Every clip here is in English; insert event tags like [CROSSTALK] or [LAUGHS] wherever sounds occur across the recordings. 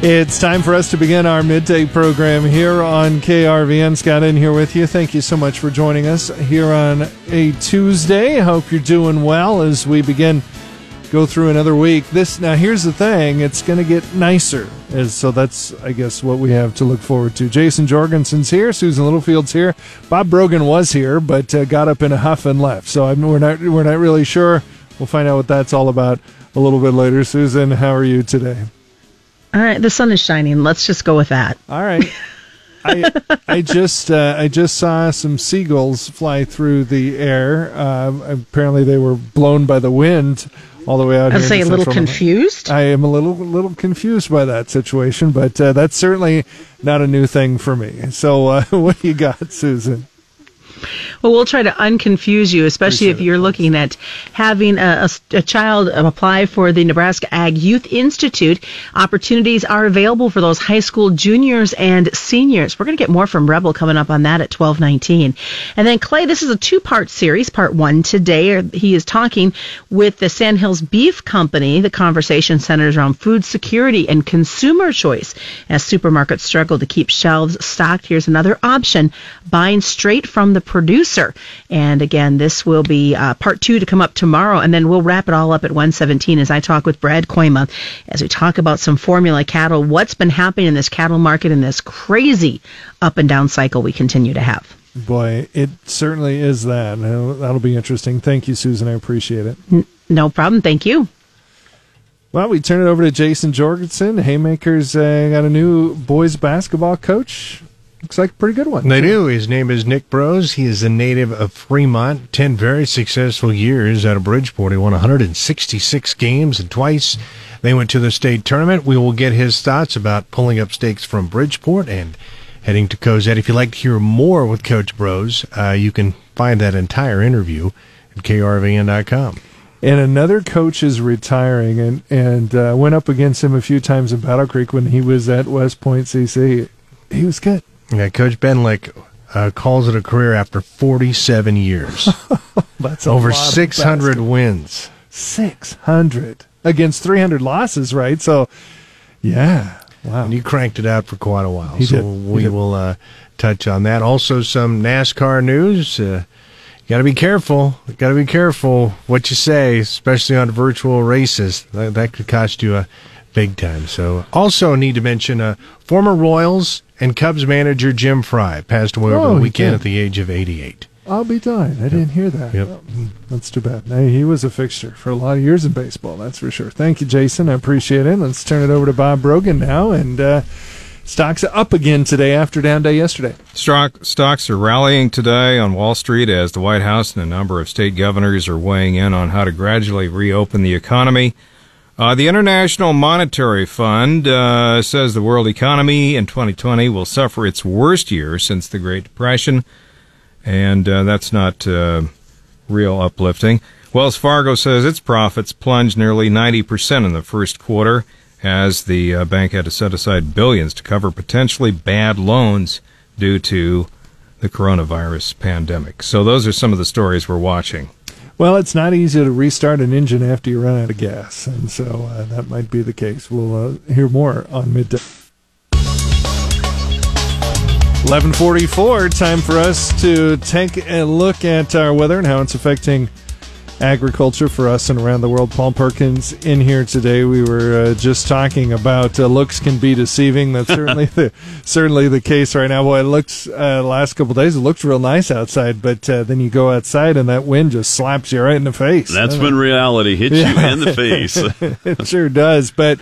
It's time for us to begin our midday program here on KRVN. Scott in here with you. Thank you so much for joining us here on a Tuesday. Hope you're doing well as we begin go through another week. This now here's the thing, it's going to get nicer. As, so that's I guess what we have to look forward to. Jason Jorgensen's here, Susan Littlefield's here. Bob Brogan was here but uh, got up in a huff and left. So I'm, we're not we're not really sure. We'll find out what that's all about a little bit later. Susan, how are you today? All right, the sun is shining. Let's just go with that. All right. I [LAUGHS] I just uh, I just saw some seagulls fly through the air. Uh, apparently, they were blown by the wind all the way out. I'd here. say a little confused. I am a little little confused by that situation, but uh, that's certainly not a new thing for me. So, uh, [LAUGHS] what do you got, Susan? Well, we'll try to unconfuse you, especially Appreciate if you're it. looking at having a, a, a child apply for the Nebraska Ag Youth Institute. Opportunities are available for those high school juniors and seniors. We're going to get more from Rebel coming up on that at 1219. And then Clay, this is a two-part series. Part one today, uh, he is talking with the Sandhills Beef Company. The conversation centers around food security and consumer choice as supermarkets struggle to keep shelves stocked. Here's another option: buying straight from the producer. And again, this will be uh, part two to come up tomorrow, and then we'll wrap it all up at 117 as I talk with Brad Kooima as we talk about some formula cattle, what's been happening in this cattle market in this crazy up and down cycle we continue to have. Boy, it certainly is that. That'll be interesting. Thank you, Susan. I appreciate it. No problem. Thank you. Well, we turn it over to Jason Jorgensen. Haymakers uh, got a new boys basketball coach. Looks like a pretty good one. They do. His name is Nick Brose. He is a native of Fremont. Ten very successful years out of Bridgeport. He won 166 games, and twice they went to the state tournament. We will get his thoughts about pulling up stakes from Bridgeport and heading to Cozad. If you'd like to hear more with Coach Brose, uh, you can find that entire interview at krvn.com. And another coach is retiring, and and uh, went up against him a few times in Battle Creek when he was at West Point CC. He was good. Yeah, Coach Benlick uh, calls it a career after 47 years. [LAUGHS] That's a Over lot 600 basketball. wins. Six hundred against three hundred losses, right? So, yeah, wow. And you cranked it out for quite a while. He so did. We will uh, touch on that. Also, some NASCAR news. Uh, you got to be careful. Got to be careful what you say, especially on virtual races. That, that could cost you a big time. So, also need to mention uh, former Royals and Cubs manager Jim Frey passed away Oh, over the weekend at the age of 88. I'll be darned. I didn't hear that. Yep. Oh, That's too bad. No, he was a fixture for a lot of years in baseball, that's for sure. Thank you, Jason. I appreciate it. Let's turn it over to Bob Brogan now. And uh, stocks are up again today after down day yesterday. Stock, stocks are rallying today on Wall Street as the White House and a number of state governors are weighing in on how to gradually reopen the economy. Uh, the International Monetary Fund uh, says the world economy in 2020 will suffer its worst year since the Great Depression, and uh, that's not uh, real uplifting. Wells Fargo says its profits plunged nearly 90% in the first quarter as the uh, bank had to set aside billions to cover potentially bad loans due to the coronavirus pandemic. So those are some of the stories we're watching. Well, it's not easy to restart an engine after you run out of gas, and so uh, that might be the case. We'll uh, hear more on midday. 1144, time for us to take a look at our weather and how it's affecting agriculture for us and around the world. Paul Perkins in here today. We were uh, just talking about uh, looks can be deceiving. That's certainly [LAUGHS] the certainly the case right now. Boy, it looks uh, last couple of days it looks real nice outside, but uh, then you go outside and that wind just slaps you right in the face. That's when reality hits you in the [LAUGHS] face. it sure does. But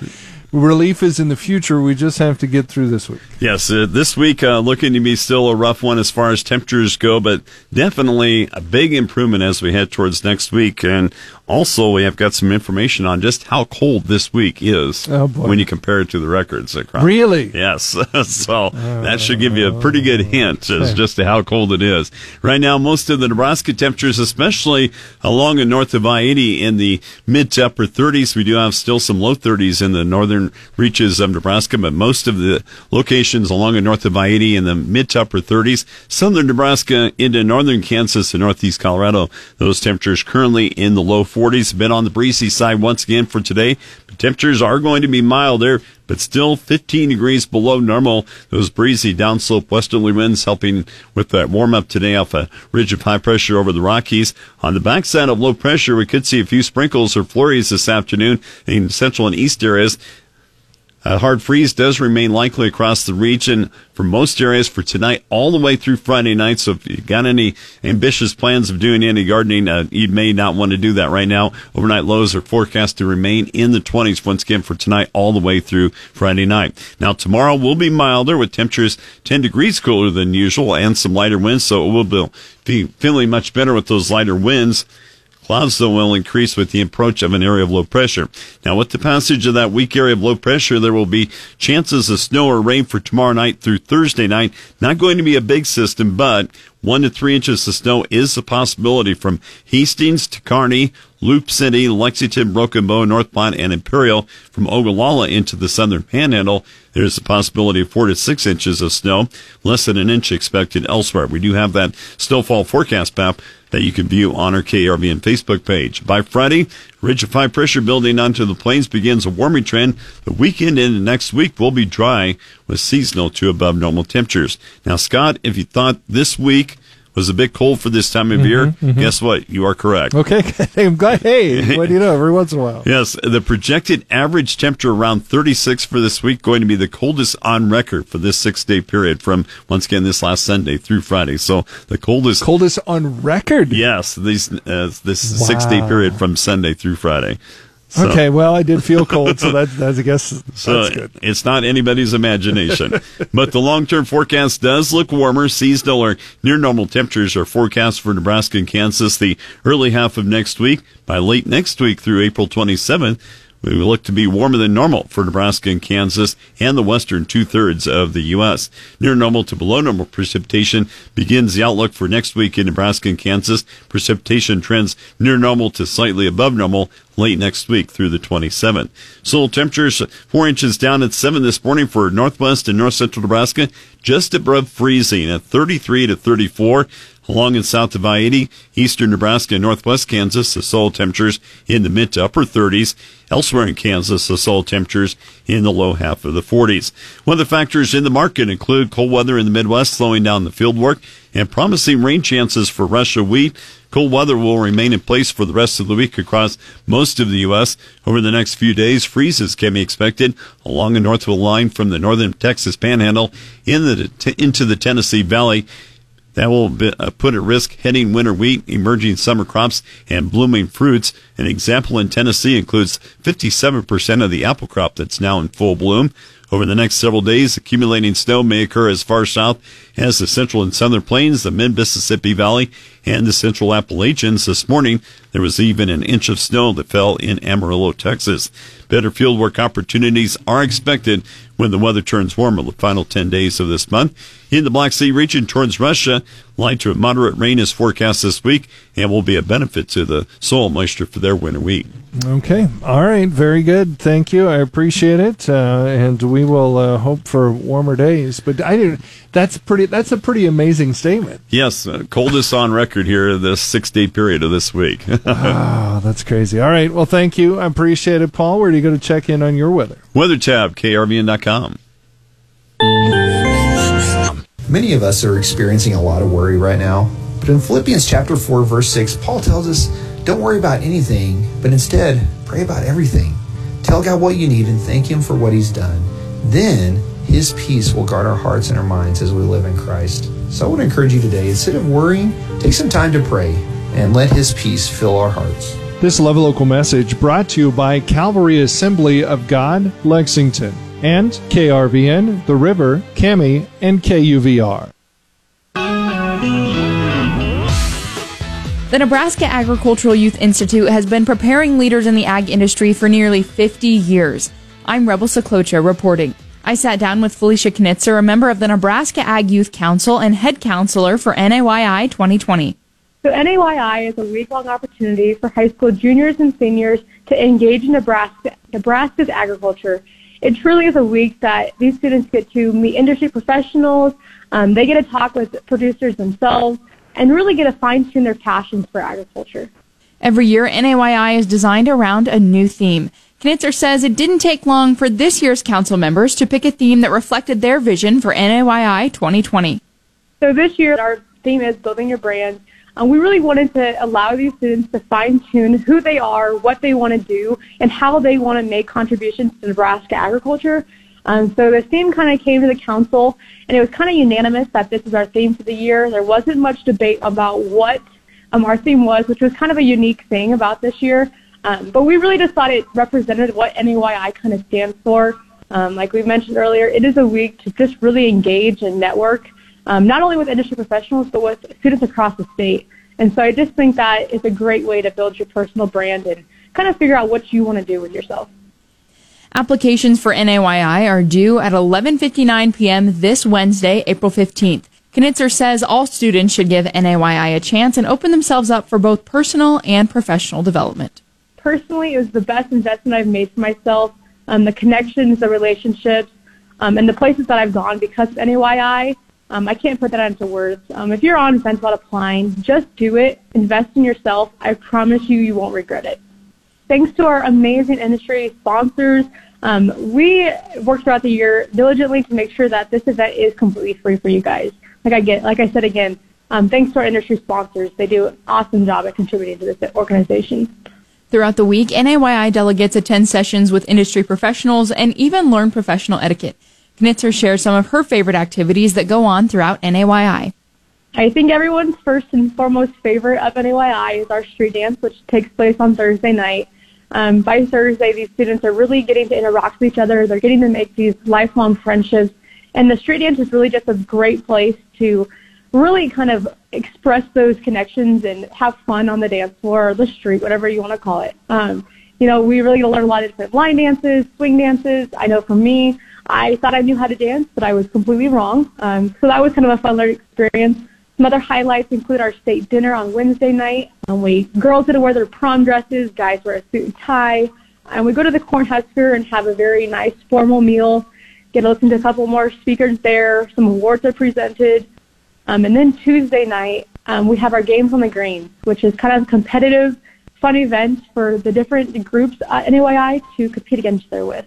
relief is in the future. We just have to get through this week. yes, uh, this week uh, looking to be still a rough one as far as temperatures go, but definitely a big improvement as we head towards next week. And also, we have got some information on just how cold this week is Oh, boy. when you compare it to the records. at Really? Yes. [LAUGHS] so that should give you a pretty good hint as just to how cold it is. Right now, most of the Nebraska temperatures, especially along and north of I-80 in the mid to upper 30s. We do have still some low 30s in the northern reaches of Nebraska, but most of the locations along and north of I-80 in the mid to upper 30s. Southern Nebraska into northern Kansas and northeast Colorado, those temperatures currently in the low 40s. Been on the breezy side once again for today. But temperatures are going to be milder, but still 15 degrees below normal. Those breezy downslope westerly winds helping with that warm up today off a ridge of high pressure over the Rockies. On the backside of low pressure, we could see a few sprinkles or flurries this afternoon in central and east areas. A hard freeze does remain likely across the region for most areas for tonight all the way through Friday night. So if you've got any ambitious plans of doing any gardening, uh, you may not want to do that right now. Overnight lows are forecast to remain in the 20s once again for tonight all the way through Friday night. Now tomorrow will be milder with temperatures 10 degrees cooler than usual and some lighter winds. So it will be feeling much better with those lighter winds. Clouds, though, will increase with the approach of an area of low pressure. Now, with the passage of that weak area of low pressure, there will be chances of snow or rain for tomorrow night through Thursday night. Not going to be a big system, but one to three inches of snow is a possibility from Hastings to Kearney, Loop City, Lexington, Broken Bow, North Platte, and Imperial. From Ogallala into the southern panhandle, there's a possibility of four to six inches of snow, less than an inch expected elsewhere. We do have that snowfall forecast map that you can view on our KRVN Facebook page. By Friday, ridge of high pressure building onto the plains begins a warming trend. The weekend into next week will be dry with seasonal to above normal temperatures. Now, Scott, if you thought this week was a bit cold for this time of mm-hmm, year, mm-hmm. guess what? You are correct. Okay, [LAUGHS] I'm glad. Hey, [LAUGHS] what do you know? Every once in a while. Yes, the projected average temperature around 36 for this week, going to be the coldest on record for this six day period from once again this last Sunday through Friday. So the coldest, coldest on record. Yes, these uh, this wow. six day period from Sunday through Friday. So, okay, well, I did feel cold, so that, that's I guess so that's good. It's not anybody's imagination, but the long-term forecast does look warmer. Seasonal or near normal temperatures are forecast for Nebraska and Kansas the early half of next week. By late next week through April 27th, we look to be warmer than normal for Nebraska and Kansas and the western two thirds of the U.S. Near normal to below normal precipitation begins the outlook for next week in Nebraska and Kansas. Precipitation trends near normal to slightly above normal late next week through the 27th. Soil temperatures four inches down at seven this morning for northwest and north central Nebraska, just above freezing at 33 to 34. Along and south of I-80, eastern Nebraska and northwest Kansas, the soil temperatures in the mid to upper 30s. Elsewhere in Kansas, the soil temperatures in the low half of the 40s. Weather factors in the market include cold weather in the Midwest slowing down the field work and promising rain chances for Russia wheat. Cold weather will remain in place for the rest of the week across most of the U.S. Over the next few days, freezes can be expected along a northward line from the northern Texas panhandle in the, into the Tennessee Valley. That will be, uh, put at risk heading winter wheat, emerging summer crops, and blooming fruits. An example in Tennessee includes 57% of the apple crop that's now in full bloom. Over the next several days, accumulating snow may occur as far south as the central and southern plains, the mid Mississippi Valley, and the central Appalachians. This morning, there was even an inch of snow that fell in Amarillo, Texas. Better fieldwork opportunities are expected when the weather turns warmer the final 10 days of this month. In the Black Sea region towards Russia, light to moderate rain is forecast this week and will be a benefit to the soil moisture for their winter wheat. Okay. All right. Very good. Thank you. I appreciate it. Uh, and we will uh, hope for warmer days. But I didn't, that's pretty, that's a pretty amazing statement. Yes. Uh, coldest on record here this six day period of this week. oh, [LAUGHS] that's crazy. All right. Well, thank you. I appreciate it, Paul. Where do you go to check in on your weather? Weather tab, krvn.com. Many of us are experiencing a lot of worry right now. But in Philippians chapter 4, verse 6, Paul tells us don't worry about anything, but instead pray about everything. Tell God what you need and thank Him for what He's done. Then His peace will guard our hearts and our minds as we live in Christ. So I would encourage you today, instead of worrying, take some time to pray and let His peace fill our hearts. This Love Local message brought to you by Calvary Assembly of God, Lexington, and KRVN, The River, KAMI, and KUVR. The Nebraska Agricultural Youth Institute has been preparing leaders in the ag industry for nearly 50 years. I'm Rebel Saklocha reporting. I sat down with Felicia Knitzer, a member of the Nebraska Ag Youth Council and head counselor for NAYI 2020. So NAYI is a week-long opportunity for high school juniors and seniors to engage in Nebraska, Nebraska's agriculture. It truly is a week that these students get to meet industry professionals. Um, they get to talk with producers themselves and really get to fine-tune their passions for agriculture. Every year, NAYI is designed around a new theme. Knitzer says it didn't take long for this year's council members to pick a theme that reflected their vision for NAYI 2020. So this year, our theme is building your brand. Um, we really wanted to allow these students to fine tune who they are, what they want to do, and how they want to make contributions to Nebraska agriculture. Um, so the theme kind of came to the council, and it was kind of unanimous that this is our theme for the year. There wasn't much debate about what um, our theme was, which was kind of a unique thing about this year. Um, but we really just thought it represented what NAYI kind of stands for. Um, like we mentioned earlier, it is a week to just really engage and network, um, not only with industry professionals, but with students across the state. And so I just think that it's a great way to build your personal brand and kind of figure out what you want to do with yourself. Applications for NAYI are due at 11:59 p.m. this Wednesday, April 15th. Knitzer says all students should give NAYI a chance and open themselves up for both personal and professional development personally, it was the best investment I've made for myself. Um, the connections, the relationships, um, and the places that I've gone because of NAYI. Um, I can't put that into words. Um, if you're on fence about applying, just do it. Invest in yourself. I promise you, you won't regret it. Thanks to our amazing industry sponsors, um, we work throughout the year diligently to make sure that this event is completely free for you guys. Like I get, like I said again, um, thanks to our industry sponsors, they do an awesome job at contributing to this organization. Throughout the week, NAYI delegates attend sessions with industry professionals and even learn professional etiquette. Knitzer shares some of her favorite activities that go on throughout NAYI. I think everyone's first and foremost favorite of NAYI is our street dance, which takes place on Thursday night. Um, by Thursday, these students are really getting to interact with each other. They're getting to make these lifelong friendships. And the street dance is really just a great place to really kind of express those connections and have fun on the dance floor or the street, whatever you want to call it. Um, you know, we really learn a lot of different line dances, swing dances. I know for me, I thought I knew how to dance, but I was completely wrong. Um, so that was kind of a fun learning experience. Some other highlights include our state dinner on Wednesday night. Um, we girls get to wear their prom dresses, guys wear a suit and tie, and we go to the Cornhusker and have a very nice formal meal. Get to listen to a couple more speakers there. Some awards are presented. Um, and then Tuesday night, um, we have our Games on the Green, which is kind of competitive, fun event for the different groups at NAYI to compete against other with.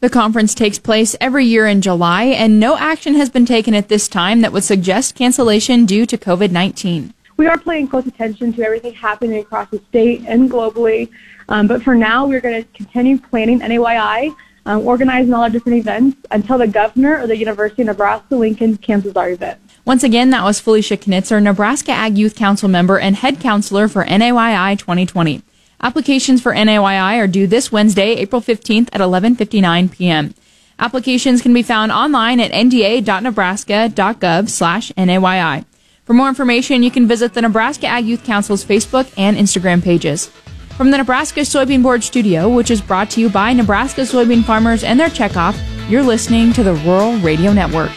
The conference takes place every year in July, and no action has been taken at this time that would suggest cancellation due to COVID 19. We are paying close attention to everything happening across the state and globally, um, but for now, we're going to continue planning NAYI um, organizing all our different events until the governor or the University of Nebraska Lincoln cancels our event. Once again, that was Felicia Knitzer, Nebraska Ag Youth Council member and head counselor for NAYI 2020. Applications for NAYI are due this Wednesday, April 15th at 11:59 p.m. Applications can be found online at nda.nebraska.gov slash NAYI. For more information, you can visit the Nebraska Ag Youth Council's Facebook and Instagram pages. From the Nebraska Soybean Board studio, which is brought to you by Nebraska soybean farmers and their checkoff, you're listening to the Rural Radio Network.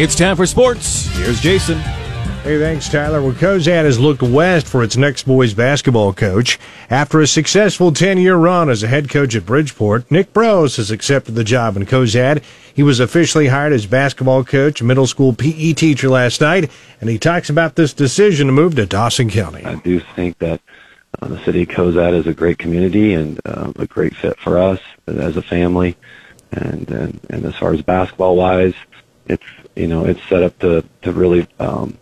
It's time for sports. Here's Jason. Hey, thanks, Tyler. Well, Cozad has looked west for its next boys basketball coach. After a successful 10 year run as a head coach at Bridgeport, Nick Brose has accepted the job in Cozad. He was officially hired as basketball coach, middle school PE teacher last night, and he talks about this decision to move to Dawson County. I do think that uh, the city of Cozad is a great community and uh, a great fit for us as a family. And, and, and as far as basketball wise, it's, you know, it's set up to, to really, um,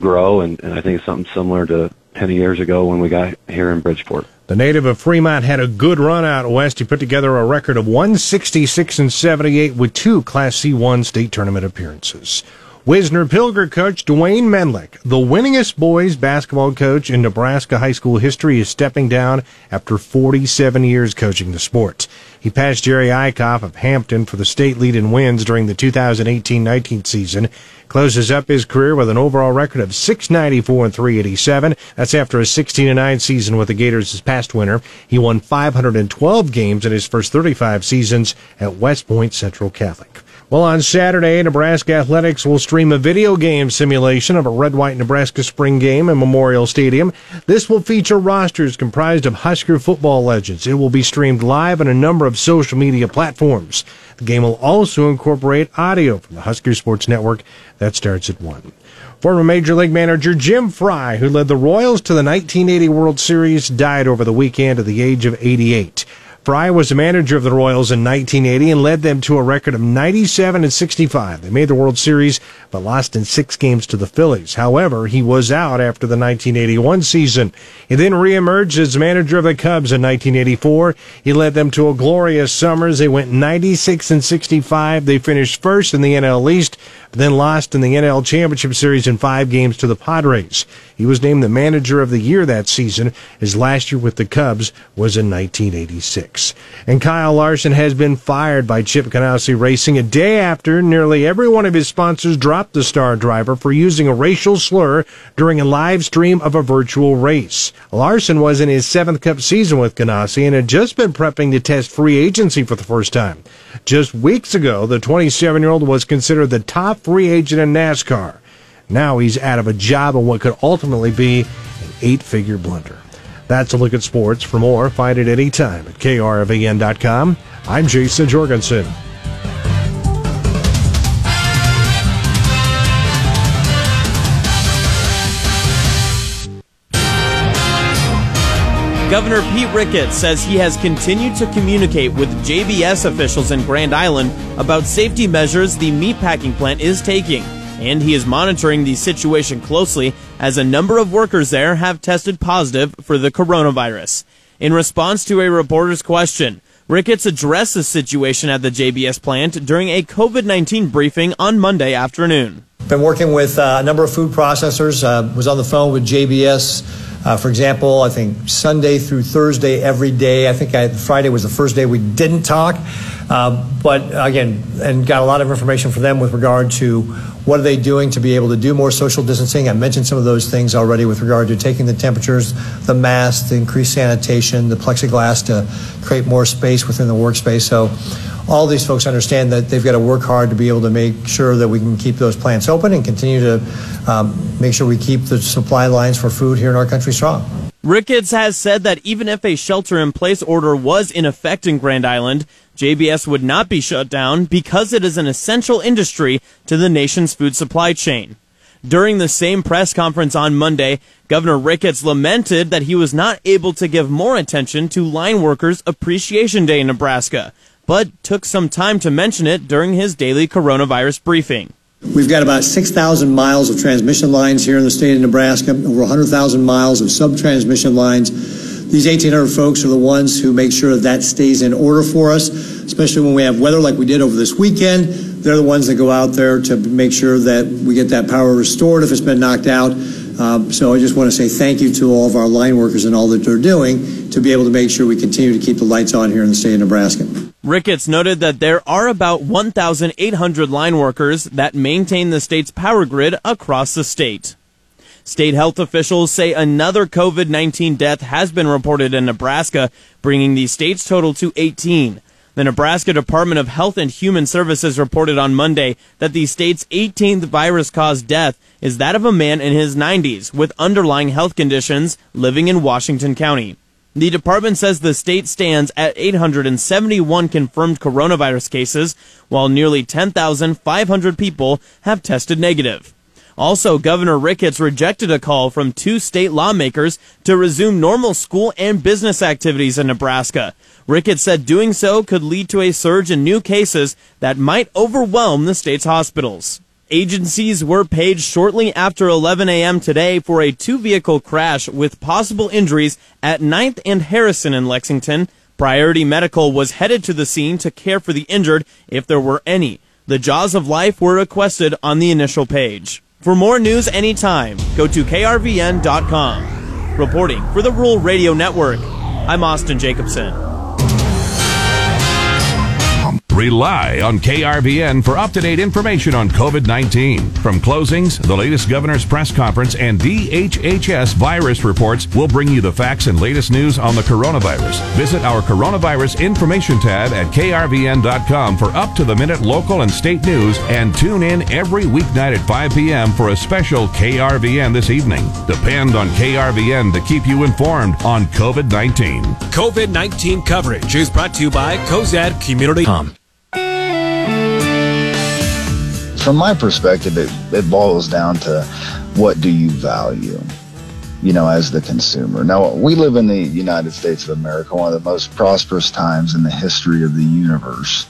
grow, and, and I think it's something similar to 10 years ago when we got here in Bridgeport. The native of Fremont had a good run out west. He put together a record of 166 and 78 with two Class C1 state tournament appearances. Wisner Pilger coach Dwayne Menlick, the winningest boys basketball coach in Nebraska high school history, is stepping down after 47 years coaching the sport. He passed Jerry Eickhoff of Hampton for the state lead in wins during the 2018-19 season. Closes up his career with an overall record of 694 and 387. That's after a 16 9 season with the Gators this past winter. He won 512 games in his first 35 seasons at West Point Central Catholic. Well, on Saturday, Nebraska Athletics will stream a video game simulation of a red white Nebraska spring game in Memorial Stadium. This will feature rosters comprised of Husker football legends. It will be streamed live on a number of social media platforms. The game will also incorporate audio from the Husker Sports Network. That starts at 1. Former Major League manager Jim Frey, who led the Royals to the 1980 World Series, died over the weekend at the age of 88. Frey was the manager of the Royals in 1980 and led them to a record of 97 and 65. They made the World Series but lost in six games to the Phillies. However, he was out after the 1981 season. He then reemerged as manager of the Cubs in 1984. He led them to a glorious summers. They went 96 and 65. They finished first in the NL East, but then lost in the NL Championship Series in five games to the Padres. He was named the manager of the year that season. His last year with the Cubs was in 1986. And Kyle Larson has been fired by Chip Ganassi Racing a day after nearly every one of his sponsors dropped the star driver for using a racial slur during a live stream of a virtual race. Larson was in his seventh Cup season with Ganassi and had just been prepping to test free agency for the first time. Just weeks ago, the 27 year old was considered the top free agent in NASCAR. Now he's out of a job on what could ultimately be an eight figure blunder. That's a look at sports. For more, find it anytime at krvn.com. I'm Jason Jorgensen. Governor Pete Ricketts says he has continued to communicate with JBS officials in Grand Island about safety measures the meatpacking plant is taking and he is monitoring the situation closely as a number of workers there have tested positive for the coronavirus. In response to a reporter's question, Ricketts addressed the situation at the JBS plant during a COVID 19 briefing on Monday afternoon. Been working with uh, a number of food processors, uh, was on the phone with JBS. Uh, for example, I think Sunday through Thursday every day. I think I, Friday was the first day we didn't talk. Uh, but again, and got a lot of information from them with regard to what are they doing to be able to do more social distancing. I mentioned some of those things already with regard to taking the temperatures, the masks, the increased sanitation, the plexiglass to create more space within the workspace. So all these folks understand that they've got to work hard to be able to make sure that we can keep those plants open and continue to um, make sure we keep the supply lines for food here in our country strong. Ricketts has said that even if a shelter in place order was in effect in Grand Island, JBS would not be shut down because it is an essential industry to the nation's food supply chain. During the same press conference on Monday, Governor Ricketts lamented that he was not able to give more attention to Line Workers Appreciation Day in Nebraska, but took some time to mention it during his daily coronavirus briefing. We've got about 6,000 miles of transmission lines here in the state of Nebraska, over 100,000 miles of sub-transmission lines these 1,800 folks are the ones who make sure that, stays in order for us, especially when we have weather like we did over this weekend. They're the ones that go out there to make sure that we get that power restored if it's been knocked out. Um, so I just want to say thank you to all of our line workers and all that they're doing to be able to make sure we continue to keep the lights on here in the state of Nebraska. Ricketts noted that there are about 1,800 line workers that maintain the state's power grid across the state. State health officials say another COVID 19 death has been reported in Nebraska, bringing the state's total to 18. The Nebraska Department of Health and Human Services reported on Monday that the state's 18th virus caused death is that of a man in his 90s with underlying health conditions living in Washington County. The department says the state stands at 871 confirmed coronavirus cases, while nearly 10,500 people have tested negative. Also, Governor Ricketts rejected a call from two state lawmakers to resume normal school and business activities in Nebraska. Ricketts said doing so could lead to a surge in new cases that might overwhelm the state's hospitals. Agencies were paged shortly after 11 a.m. today for a two vehicle crash with possible injuries at 9th and Harrison in Lexington. Priority Medical was headed to the scene to care for the injured if there were any. The jaws of life were requested on the initial page. For more news anytime, go to krvn.com. Reporting for the Rural Radio Network, I'm Austin Jacobson. Rely on KRVN for up to date information on COVID 19. From closings, the latest governor's press conference, and DHHS virus reports, we'll bring you the facts and latest news on the coronavirus. Visit our coronavirus information tab at krvn.com for up to the minute local and state news and tune in every weeknight at 5 p.m. for a special KRVN this evening. Depend on KRVN to keep you informed on COVID 19. COVID 19 coverage is brought to you by Cozad Community. From my perspective, it, it boils down to what do you value, you know, as the consumer. Now, we live in the United States of America, one of the most prosperous times in the history of the universe.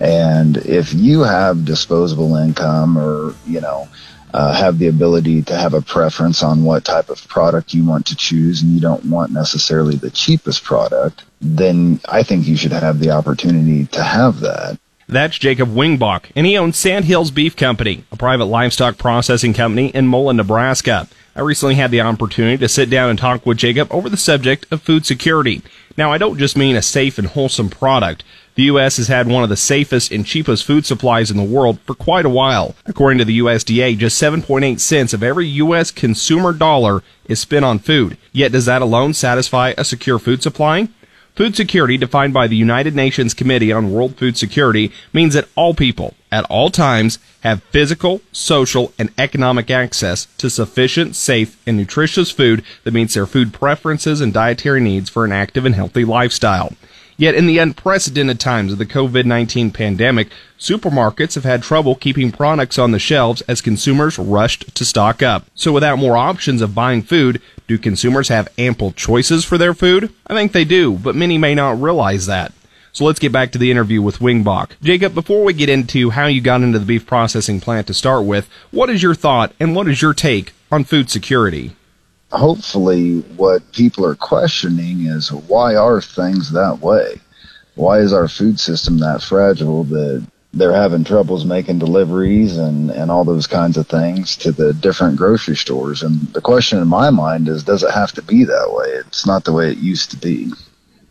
And if you have disposable income or, you know, uh, have the ability to have a preference on what type of product you want to choose and you don't want necessarily the cheapest product, then I think you should have the opportunity to have that. That's Jacob Wingbach, and he owns Sandhills Beef Company, a private livestock processing company in Mullen, Nebraska. I recently had the opportunity to sit down and talk with Jacob over the subject of food security. Now, I don't just mean a safe and wholesome product. The U.S. has had one of the safest and cheapest food supplies in the world for quite a while. According to the USDA, just 7.8 cents of every U.S. consumer dollar is spent on food. Yet does that alone satisfy a secure food supply? Food security, defined by the United Nations Committee on World Food Security, means that all people, at all times, have physical, social, and economic access to sufficient, safe, and nutritious food that meets their food preferences and dietary needs for an active and healthy lifestyle. Yet, in the unprecedented times of the COVID 19 pandemic, supermarkets have had trouble keeping products on the shelves as consumers rushed to stock up. So, without more options of buying food, do consumers have ample choices for their food? I think they do, but many may not realize that. So let's get back to the interview with Wingbach. Jacob, before we get into how you got into the beef processing plant to start with, what is your thought and what is your take on food security? Hopefully what people are questioning is why are things that way? Why is our food system that fragile that they're having troubles making deliveries and, and all those kinds of things to the different grocery stores? And the question in my mind is, does it have to be that way? It's not the way it used to be.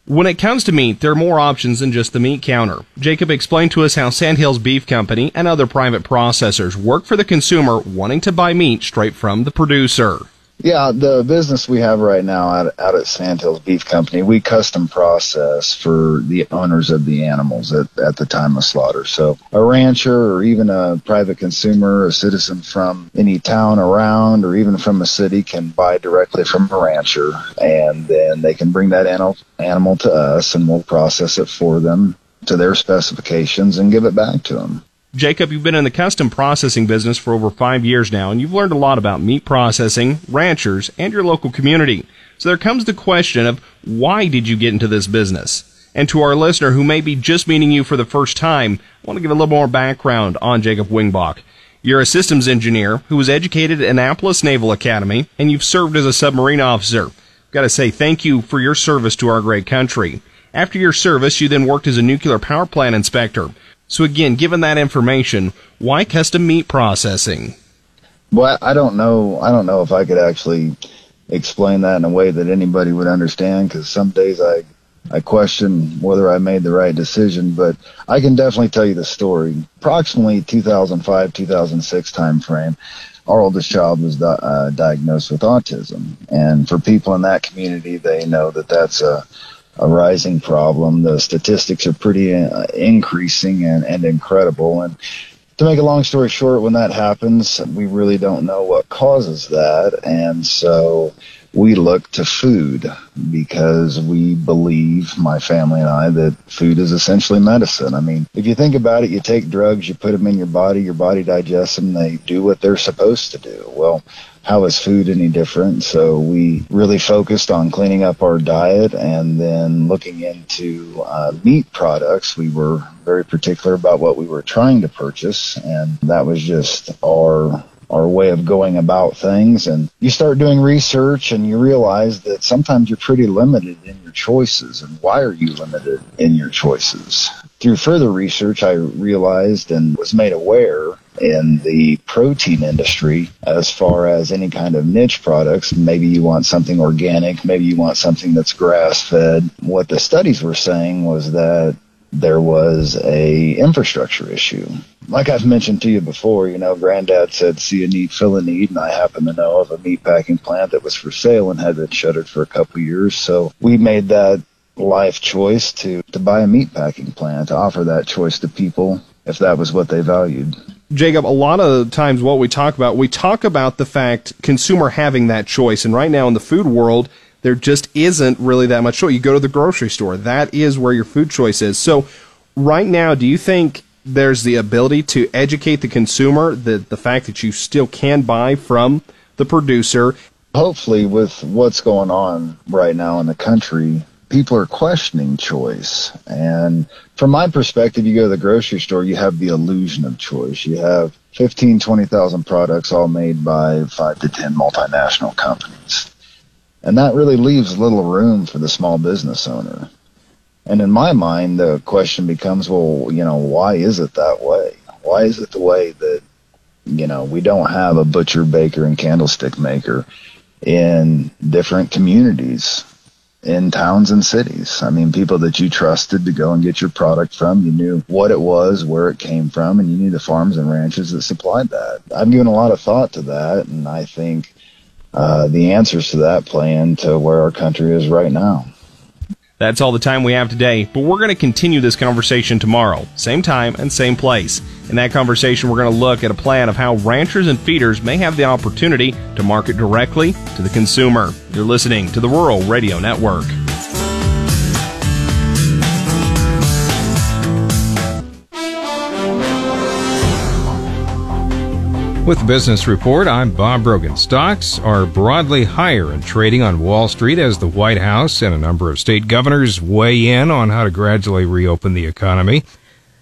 When it comes to meat, there are more options than just the meat counter. Jacob explained to us how Sandhills Beef Company and other private processors work for the consumer wanting to buy meat straight from the producer. Yeah, the business we have right now out, out at Sandhills Beef Company, we custom process for the owners of the animals at, at the time of slaughter. So a rancher or even a private consumer, a citizen from any town around or even from a city can buy directly from a rancher and then they can bring that animal, animal to us and we'll process it for them to their specifications and give it back to them. Jacob, you've been in the custom processing business for over five years now, and you've learned a lot about meat processing, ranchers, and your local community. So there comes the question of why did you get into this business? And to our listener who may be just meeting you for the first time, I want to give a little more background on Jacob Wingbach. You're a systems engineer who was educated at Annapolis Naval Academy, and you've served as a submarine officer. Got to say thank you for your service to our great country. After your service, you then worked as a nuclear power plant inspector. So again, given that information, why custom meat processing? Well, I don't know. I don't know if I could actually explain that in a way that anybody would understand because some days I I question whether I made the right decision, but I can definitely tell you the story. Approximately 2005, 2006 timeframe, our oldest child was di- uh, diagnosed with autism, and for people in that community, they know that that's a a rising problem. The statistics are pretty uh, increasing and, and incredible. And to make a long story short, when that happens, we really don't know what causes that. And so we look to food because we believe, my family and I, that food is essentially medicine. I mean, if you think about it, you take drugs, you put them in your body, your body digests them, they do what they're supposed to do. Well, how is food any different? So we really focused on cleaning up our diet and then looking into uh, meat products. We were very particular about what we were trying to purchase, and that was just our our way of going about things. And you start doing research and you realize that sometimes you're pretty limited in your choices. And why are you limited in your choices? Through further research, I realized and was made aware in the protein industry as far as any kind of niche products. Maybe you want something organic, maybe you want something that's grass fed. What the studies were saying was that there was a infrastructure issue. Like I've mentioned to you before, you know, Granddad said, "See a need, fill a need," and I happen to know of a meat packing plant that was for sale and had been shuttered for a couple years. So we made that life choice to to buy a meat packing plant to offer that choice to people if that was what they valued. Jacob, a lot of times what we talk about, we talk about the fact consumer having that choice, and right now in the food world, there just isn't really that much choice. You go to the grocery store, that is where your food choice is. So, right now, do you think there's the ability to educate the consumer that the fact that you still can buy from the producer? Hopefully, with what's going on right now in the country, people are questioning choice. And from my perspective, you go to the grocery store, you have the illusion of choice. You have 15, 20,000 products all made by five to 10 multinational companies. And that really leaves little room for the small business owner. And in my mind, the question becomes, well, you know, why is it that way? Why is it the way that, you know, we don't have a butcher, baker, and candlestick maker in different communities in towns and cities. I mean, people that you trusted to go and get your product from. You knew what it was, where it came from, and you knew the farms and ranches that supplied that. I've given a lot of thought to that, and I think uh, the answers to that play into where our country is right now. That's all the time we have today, but we're going to continue this conversation tomorrow, same time and same place. In that conversation, we're going to look at a plan of how ranchers and feeders may have the opportunity to market directly to the consumer. You're listening to the Rural Radio Network. With Business Report, I'm Bob Brogan. Stocks are broadly higher in trading on Wall Street as the White House and a number of state governors weigh in on how to gradually reopen the economy.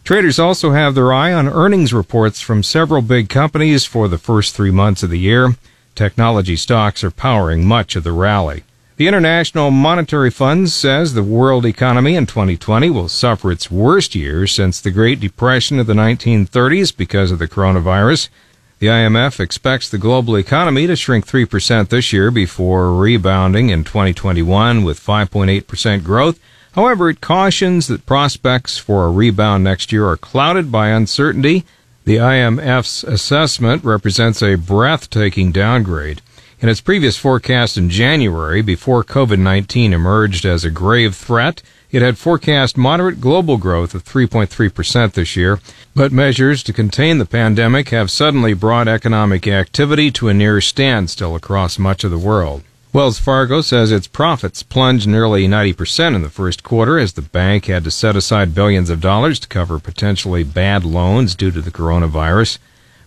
Traders also have their eye on earnings reports from several big companies for the first three months of the year. Technology stocks are powering much of the rally. The International Monetary Fund says the world economy in 2020 will suffer its worst year since the Great Depression of the 1930s because of the coronavirus. The IMF expects the global economy to shrink 3% this year before rebounding in 2021 with 5.8% growth. However, it cautions that prospects for a rebound next year are clouded by uncertainty. The IMF's assessment represents a breathtaking downgrade. In its previous forecast in January, before COVID 19 emerged as a grave threat, it had forecast moderate global growth of 3.3% this year, but measures to contain the pandemic have suddenly brought economic activity to a near standstill across much of the world. Wells Fargo says its profits plunged nearly 90% in the first quarter as the bank had to set aside billions of dollars to cover potentially bad loans due to the coronavirus.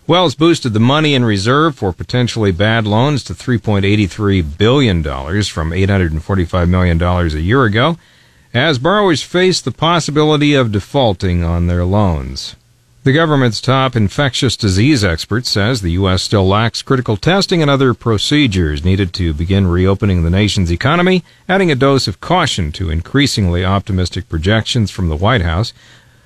Wells boosted the money in reserve for potentially bad loans to $3.83 billion from $845 million a year ago as borrowers face the possibility of defaulting on their loans. The government's top infectious disease expert says the U.S. still lacks critical testing and other procedures needed to begin reopening the nation's economy, adding a dose of caution to increasingly optimistic projections from the White House.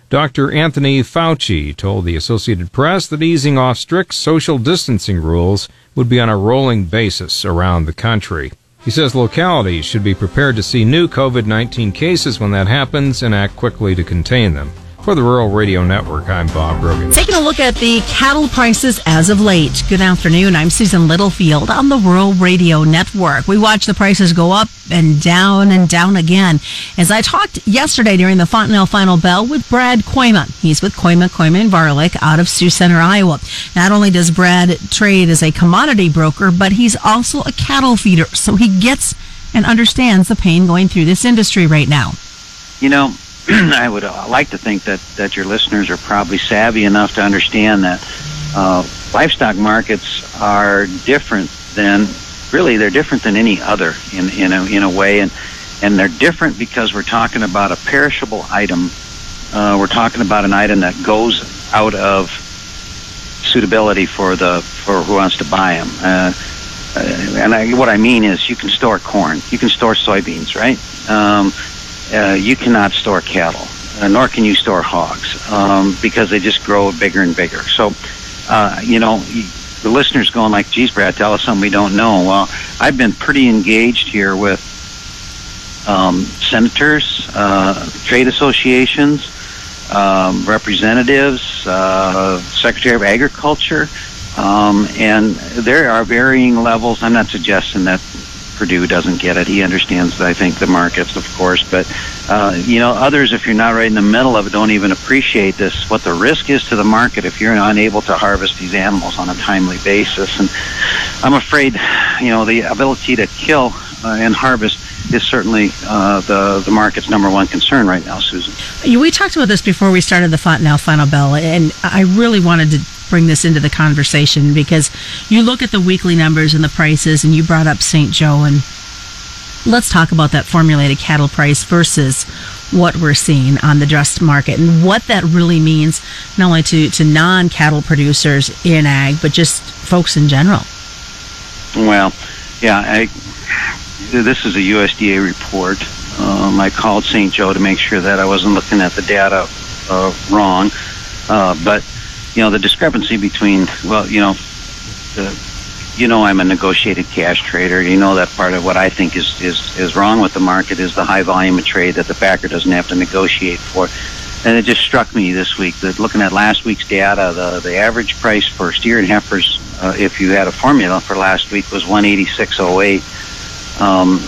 Dr. Anthony Fauci told the Associated Press that easing off strict social distancing rules would be on a rolling basis around the country. He says localities should be prepared to see new COVID 19 cases when that happens and act quickly to contain them. For the Rural Radio Network, I'm Bob Brogan. Taking a look at the cattle prices as of late. Good afternoon. I'm Susan Littlefield on the Rural Radio Network. We watch the prices go up and down and down again. As I talked yesterday during the Fontenelle Final Bell with Brad Kooima. He's with Kooima, Kooima and Varilek out of Sioux Center, Iowa. Not only does Brad trade as a commodity broker, but he's also a cattle feeder. So he gets and understands the pain going through this industry right now. You know, [CLEARS THROAT] I would uh, like to think that, that your listeners are probably savvy enough to understand that uh, livestock markets are different than really they're different than any other in in a, in a way, and and they're different because we're talking about a perishable item. Uh, we're talking about an item that goes out of suitability for the for who wants to buy them. Uh, uh, and I, what I mean is, you can store corn, you can store soybeans, right? Um, uh, you cannot store cattle, uh, nor can you store hogs, um, because they just grow bigger and bigger. So, uh, you know, the listeners going like, "Geez, Brad, tell us something we don't know." Well, I've been pretty engaged here with um, senators, uh, trade associations, um, representatives, uh, Secretary of Agriculture, um, and there are varying levels. I'm not suggesting that Perdue doesn't get it. He understands, I think, the markets, of course. But, uh, you know, others, if you're not right in the middle of it, don't even appreciate this, what the risk is to the market if you're unable to harvest these animals on a timely basis. And I'm afraid, you know, the ability to kill uh, and harvest is certainly uh, the, the market's number one concern right now, Susan. We talked about this before we started the Fontenelle Final Bell, and I really wanted to bring this into the conversation because you look at the weekly numbers and the prices, and you brought up St. Joe, and let's talk about that formulated cattle price versus what we're seeing on the dressed market and what that really means not only to, to non cattle producers in ag, but just folks in general. Well, yeah, I, this is a USDA report. Um, I called St. Joe to make sure that I wasn't looking at the data uh, wrong. Uh, but, you know, the discrepancy between, well, you know, the, you know I'm a negotiated cash trader. You know that part of what I think is, is, is wrong with the market is the high volume of trade that the packer doesn't have to negotiate for. And it just struck me this week that looking at last week's data, the, the average price for steer and heifers, uh, if you had a formula for last week, was 186.08. Um,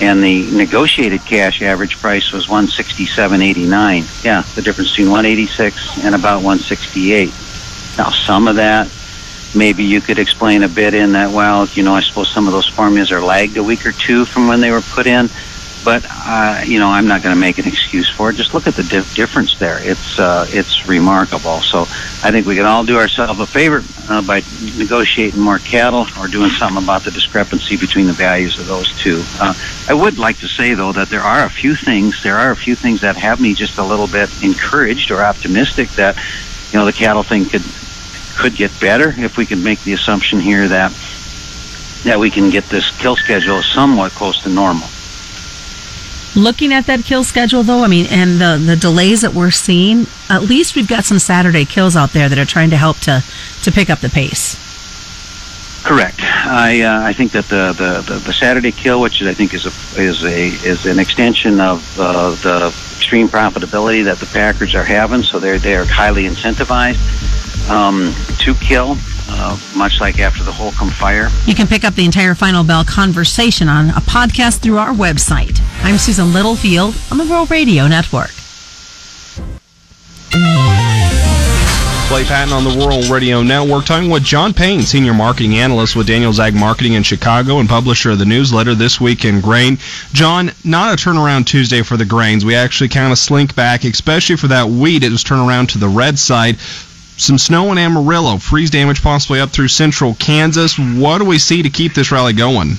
and the negotiated cash average price was 167.89. Yeah, the difference between 186 and about 168. Now, some of that maybe you could explain a bit in that. Well, you know, I suppose some of those formulas are lagged a week or two from when they were put in. But uh, you know, I'm not going to make an excuse for it. Just look at the dif- difference there. It's uh, it's remarkable. So I think we can all do ourselves a favor uh, by negotiating more cattle or doing something about the discrepancy between the values of those two. Uh, I would like to say though that there are a few things. There are a few things that have me just a little bit encouraged or optimistic that you know the cattle thing could could get better if we can make the assumption here that that we can get this kill schedule somewhat close to normal. Looking at that kill schedule, though, I mean, and the the delays that we're seeing, at least we've got some Saturday kills out there that are trying to help to to pick up the pace. Correct. I uh, I think that the, the, the, Saturday kill, which I think is a is a is an extension of uh, the extreme profitability that the Packers are having, so they're they're highly incentivized um, to kill. Uh, much like after the Holcomb fire. You can pick up the entire Final Bell conversation on a podcast through our website. I'm Susan Littlefield on the Rural Radio Network. Clay Patton on the Rural Radio Network, talking with John Payne, Senior Marketing Analyst with Daniels Ag Marketing in Chicago and publisher of the newsletter This Week in Grain. John, not a turnaround Tuesday for the grains. We actually kind of slink back, especially for that wheat. It was turned around to the red side. Some snow in Amarillo, freeze damage possibly up through central Kansas. What do we see to keep this rally going?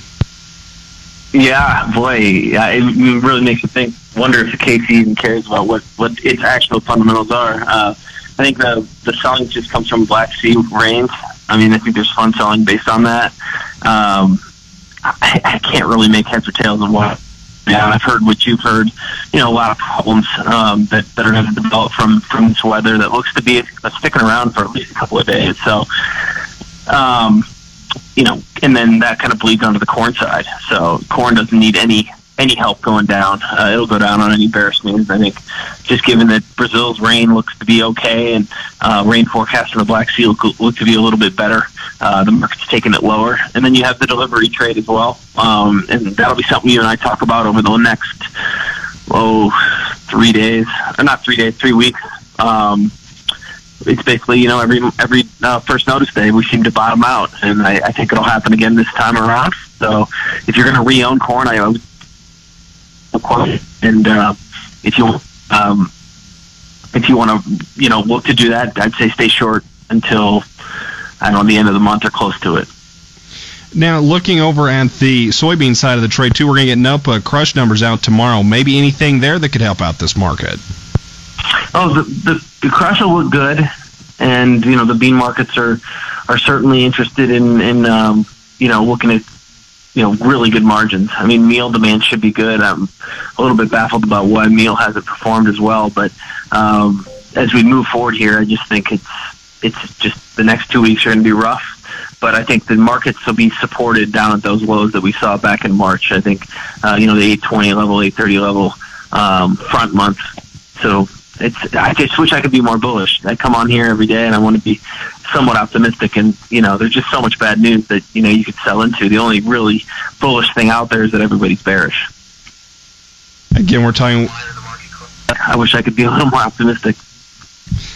Yeah, boy, it really makes you think. Wonder if the KC even cares about what what its actual fundamentals are. Uh, I think the the selling just comes from Black Sea rains. I mean, I think there's fun selling based on that. Um, I, I can't really make heads or tails of what. Yeah, I've heard what you've heard. You know, a lot of problems um, that that are going to develop from from this weather that looks to be sticking around for at least a couple of days. So, um, you know, and then that kind of bleeds onto the corn side. So corn doesn't need any any help going down. Uh, it'll go down on any bearish news. I think, just given that Brazil's rain looks to be okay and uh, rain forecast for the Black Sea look, look to be a little bit better, uh, the market's taking it lower. And then you have the delivery trade as well, um, and that'll be something you and I talk about over the next oh three days, or not three days, three weeks. Um, it's basically you know every every uh, first notice day we seem to bottom out, and I, I think it'll happen again this time around. So if you're going to re-own corn, I would and uh, if you um, if you want to you know look to do that, I'd say stay short until I don't know the end of the month or close to it. Now, looking over at the soybean side of the trade too, we're going to get NOPA crush numbers out tomorrow. Maybe anything there that could help out this market. Oh, the the, the crush will look good, and you know the bean markets are are certainly interested in in um, you know looking at you know really good margins. I mean, meal demand should be good. I'm a little bit baffled about why meal hasn't performed as well, but um, as we move forward here, I just think it's it's just the next two weeks are going to be rough. But I think the markets will be supported down at those lows that we saw back in March. I think uh, you know the 820 level, 830 level um, front month. So it's I just wish I could be more bullish. I come on here every day and I want to be somewhat optimistic. And you know, there's just so much bad news that you know you could sell into. The only really bullish thing out there is that everybody's bearish. Again, we're talking. I wish I could be a little more optimistic.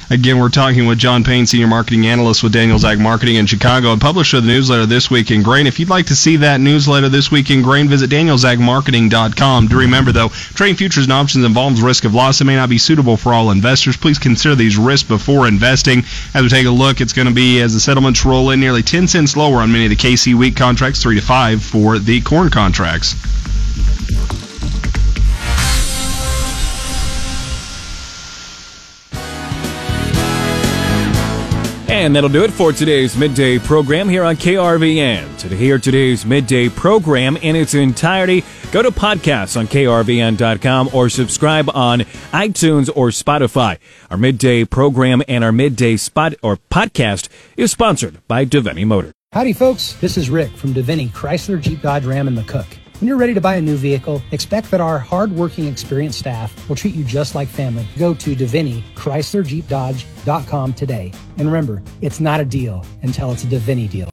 Again, we're talking with John Payne, Senior Marketing Analyst with Daniels Ag Marketing in Chicago and publisher of the newsletter This Week in Grain. If you'd like to see that newsletter This Week in Grain, visit danielsagmarketing.com. Do remember, though, trading futures and options involves risk of loss and may not be suitable for all investors. Please consider these risks before investing. As we take a look, it's going to be, as the settlements roll in, nearly 10 cents lower on many of the KC wheat contracts, 3 to 5 for the corn contracts. And that'll do it for today's midday program here on KRVN. To hear today's midday program in its entirety, go to podcasts on krvn.com or subscribe on iTunes or Spotify. Our midday program and our midday spot or podcast is sponsored by Devaney Motor. Howdy, folks. This is Rick from Devaney Chrysler Jeep Dodge Ram and McCook. When you're ready to buy a new vehicle, expect that our hardworking, experienced staff will treat you just like family. Go to Jeep Dodge.com today. And remember, it's not a deal until it's a Devaney deal.